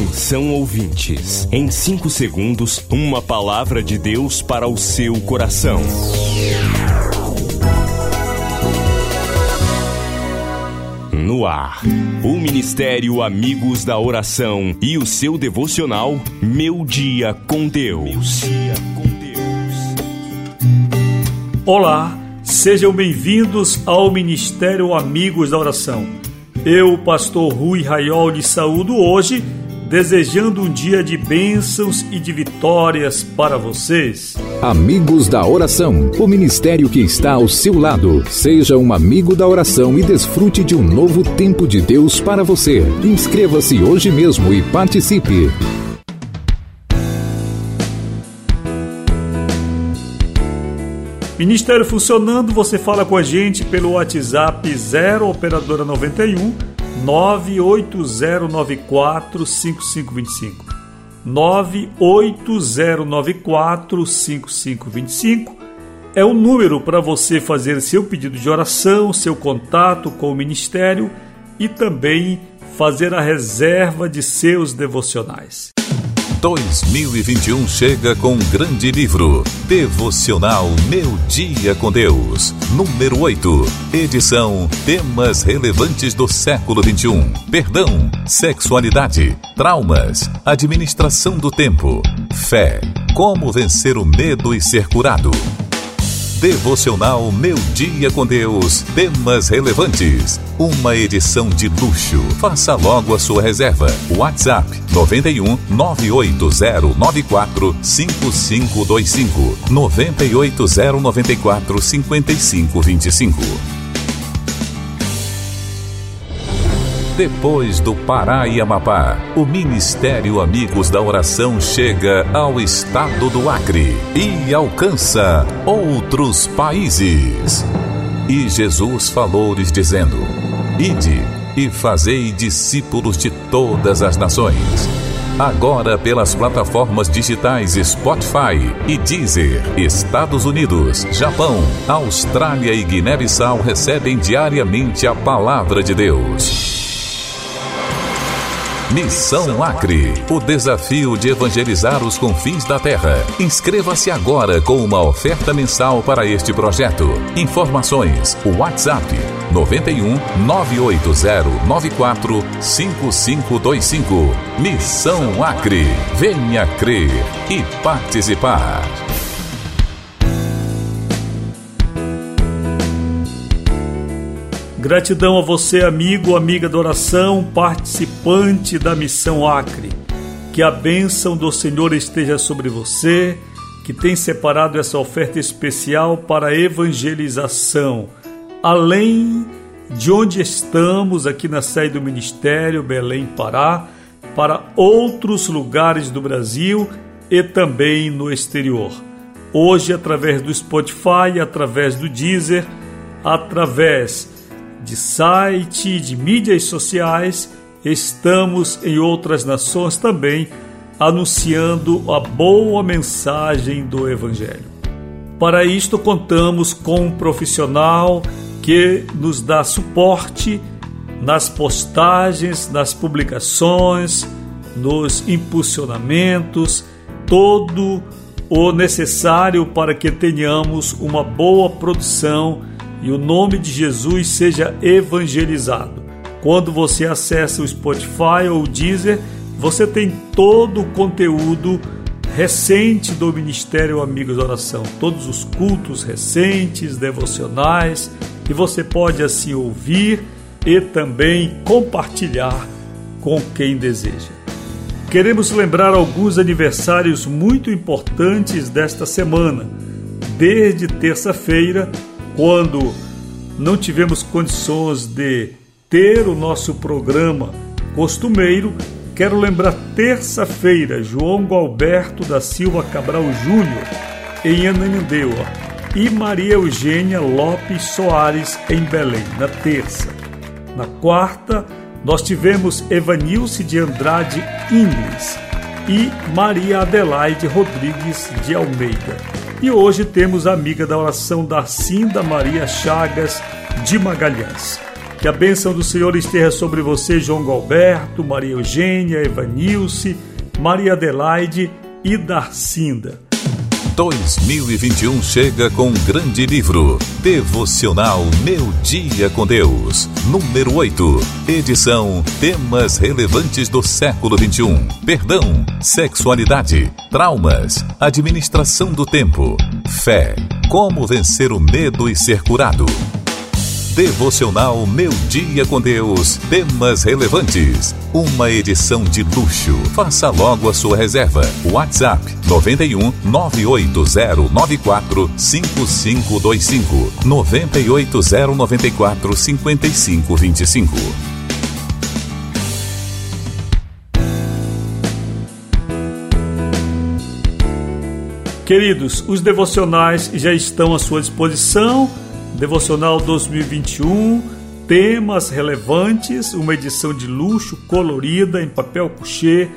Atenção ouvintes, em 5 segundos, uma palavra de Deus para o seu coração. No ar, o Ministério Amigos da Oração e o seu devocional Meu Dia com Deus. Olá, sejam bem-vindos ao Ministério Amigos da Oração. Eu, pastor Rui Raiol, lhe saúdo hoje desejando um dia de bênçãos e de vitórias para vocês. Amigos da Oração, o ministério que está ao seu lado. Seja um amigo da oração e desfrute de um novo tempo de Deus para você. Inscreva-se hoje mesmo e participe. Ministério funcionando, você fala com a gente pelo WhatsApp 0 operadora 91 98094 5525. 98094 5525 é o número para você fazer seu pedido de oração, seu contato com o ministério e também fazer a reserva de seus devocionais. 2021 chega com um grande livro, Devocional Meu Dia com Deus, número 8, edição Temas relevantes do século 21: Perdão, sexualidade, traumas, administração do tempo, fé, como vencer o medo e ser curado. Devocional Meu Dia com Deus. Temas relevantes. Uma edição de luxo. Faça logo a sua reserva. WhatsApp 91 98094 5525 98094 5525. Depois do Pará e Amapá, o Ministério Amigos da Oração chega ao estado do Acre e alcança outros países. E Jesus falou-lhes dizendo: Ide e fazei discípulos de todas as nações. Agora pelas plataformas digitais Spotify e Deezer, Estados Unidos, Japão, Austrália e Guiné-Bissau recebem diariamente a palavra de Deus. Missão Acre, o desafio de evangelizar os confins da terra. Inscreva-se agora com uma oferta mensal para este projeto. Informações: WhatsApp 91 980 94 5525. Missão Acre. Venha crer e participar. Gratidão a você, amigo, amiga da oração, participante da Missão Acre. Que a bênção do Senhor esteja sobre você, que tem separado essa oferta especial para a evangelização, além de onde estamos, aqui na sede do Ministério, Belém, Pará, para outros lugares do Brasil e também no exterior. Hoje, através do Spotify, através do Deezer, através de site, de mídias sociais, estamos em outras nações também anunciando a boa mensagem do Evangelho. Para isto, contamos com um profissional que nos dá suporte nas postagens, nas publicações, nos impulsionamentos, todo o necessário para que tenhamos uma boa produção e o nome de Jesus seja evangelizado. Quando você acessa o Spotify ou o Deezer, você tem todo o conteúdo recente do Ministério Amigos da Oração, todos os cultos recentes, devocionais, e você pode assim ouvir e também compartilhar com quem deseja. Queremos lembrar alguns aniversários muito importantes desta semana. Desde terça-feira, quando não tivemos condições de ter o nosso programa costumeiro, quero lembrar terça-feira, João Gualberto da Silva Cabral Júnior, em Ananindeua, e Maria Eugênia Lopes Soares, em Belém, na terça. Na quarta, nós tivemos Evanilce de Andrade Ingles e Maria Adelaide Rodrigues de Almeida. E hoje temos a amiga da oração Darcinda Maria Chagas de Magalhães. Que a bênção do Senhor esteja sobre você, João Galberto, Maria Eugênia, Evanilce, Maria Adelaide e Darcinda. 2021 chega com um grande livro, Devocional Meu Dia com Deus, número 8, edição Temas relevantes do século 21. Perdão, sexualidade, traumas, administração do tempo, fé, como vencer o medo e ser curado. Devocional Meu Dia com Deus. Temas relevantes. Uma edição de luxo. Faça logo a sua reserva. WhatsApp 91 98094 5525 98094 5525. Queridos, os devocionais já estão à sua disposição Devocional 2021, temas relevantes, uma edição de luxo colorida em papel couché,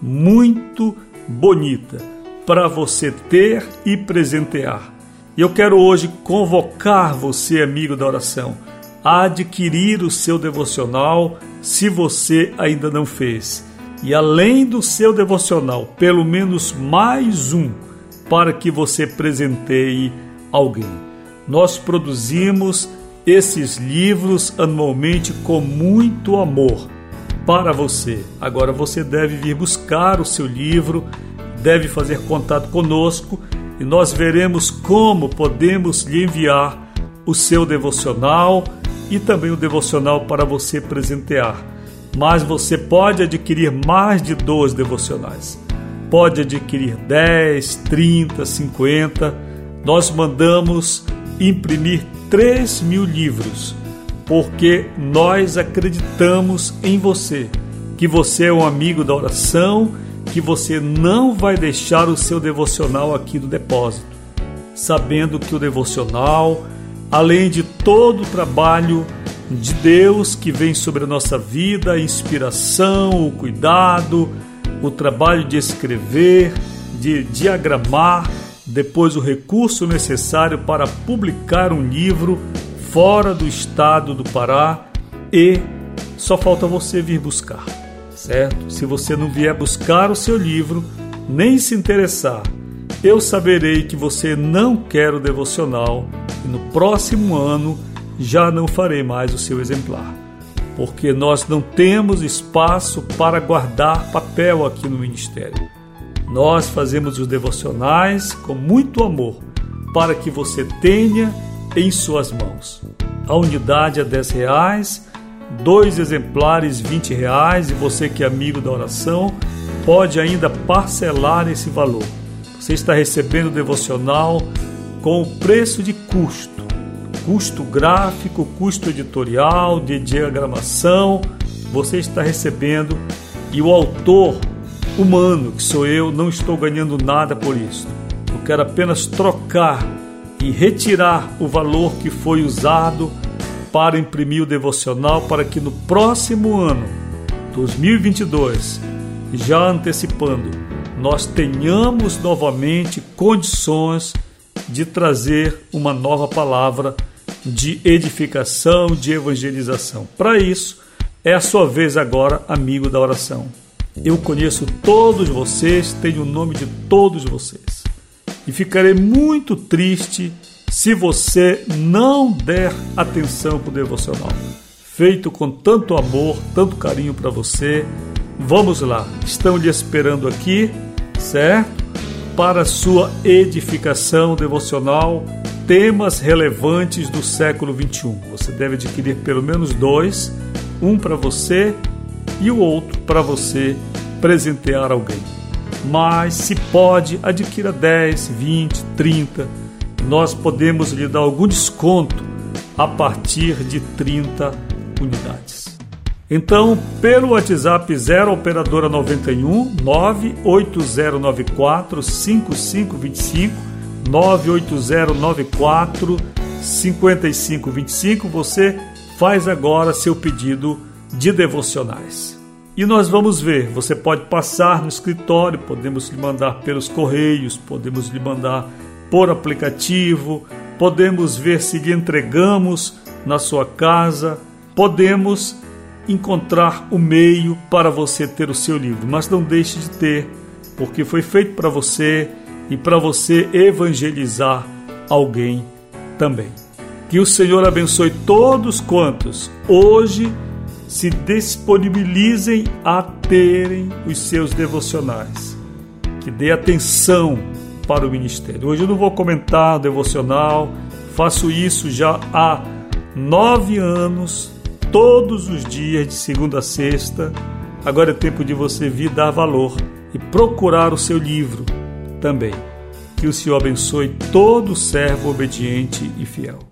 muito bonita, para você ter e presentear. E eu quero hoje convocar você, amigo da oração, a adquirir o seu devocional se você ainda não fez. E além do seu devocional, pelo menos mais um para que você presenteie alguém. Nós produzimos esses livros anualmente com muito amor para você. Agora você deve vir buscar o seu livro, deve fazer contato conosco e nós veremos como podemos lhe enviar o seu devocional e também o devocional para você presentear. Mas você pode adquirir mais de dois devocionais. Pode adquirir 10, 30, 50. Nós mandamos imprimir 3 mil livros, porque nós acreditamos em você, que você é um amigo da oração, que você não vai deixar o seu devocional aqui no depósito, sabendo que o devocional, além de todo o trabalho de Deus que vem sobre a nossa vida, a inspiração, o cuidado, o trabalho de escrever, de diagramar, depois o recurso necessário para publicar um livro fora do estado do Pará e só falta você vir buscar, certo? Se você não vier buscar o seu livro, nem se interessar, eu saberei que você não quer o devocional e no próximo ano já não farei mais o seu exemplar, porque nós não temos espaço para guardar papel aqui no ministério. Nós fazemos os devocionais com muito amor para que você tenha em suas mãos. A unidade é 10 reais, dois exemplares 20 reais e você que é amigo da oração pode ainda parcelar esse valor. Você está recebendo o devocional com o preço de custo, custo gráfico, custo editorial, de diagramação, você está recebendo e o autor humano, que sou eu, não estou ganhando nada por isso. Eu quero apenas trocar e retirar o valor que foi usado para imprimir o devocional para que no próximo ano, 2022, já antecipando, nós tenhamos novamente condições de trazer uma nova palavra de edificação, de evangelização. Para isso, é a sua vez agora, amigo da oração. Eu conheço todos vocês, tenho o nome de todos vocês. E ficarei muito triste se você não der atenção para o devocional. Feito com tanto amor, tanto carinho para você. Vamos lá, estão lhe esperando aqui, certo? Para sua edificação devocional, temas relevantes do século 21. Você deve adquirir pelo menos dois, um para você e o outro para você presentear alguém. Mas se pode, adquira 10, 20, 30. Nós podemos lhe dar algum desconto a partir de 30 unidades. Então, pelo WhatsApp 0 operadora 91 98094 5525 98094 5525 você faz agora seu pedido de devocionais. E nós vamos ver, você pode passar no escritório, podemos lhe mandar pelos correios, podemos lhe mandar por aplicativo, podemos ver se lhe entregamos na sua casa. podemos encontrar o meio para você ter o seu livro, mas não deixe de ter, porque foi feito para você e para você evangelizar alguém também. Que o Senhor abençoe todos quantos hoje se disponibilizem a terem os seus devocionais. Que dê atenção para o ministério. Hoje eu não vou comentar devocional, faço isso já há nove anos, todos os dias, de segunda a sexta. Agora é tempo de você vir dar valor e procurar o seu livro também. Que o Senhor abençoe todo servo obediente e fiel.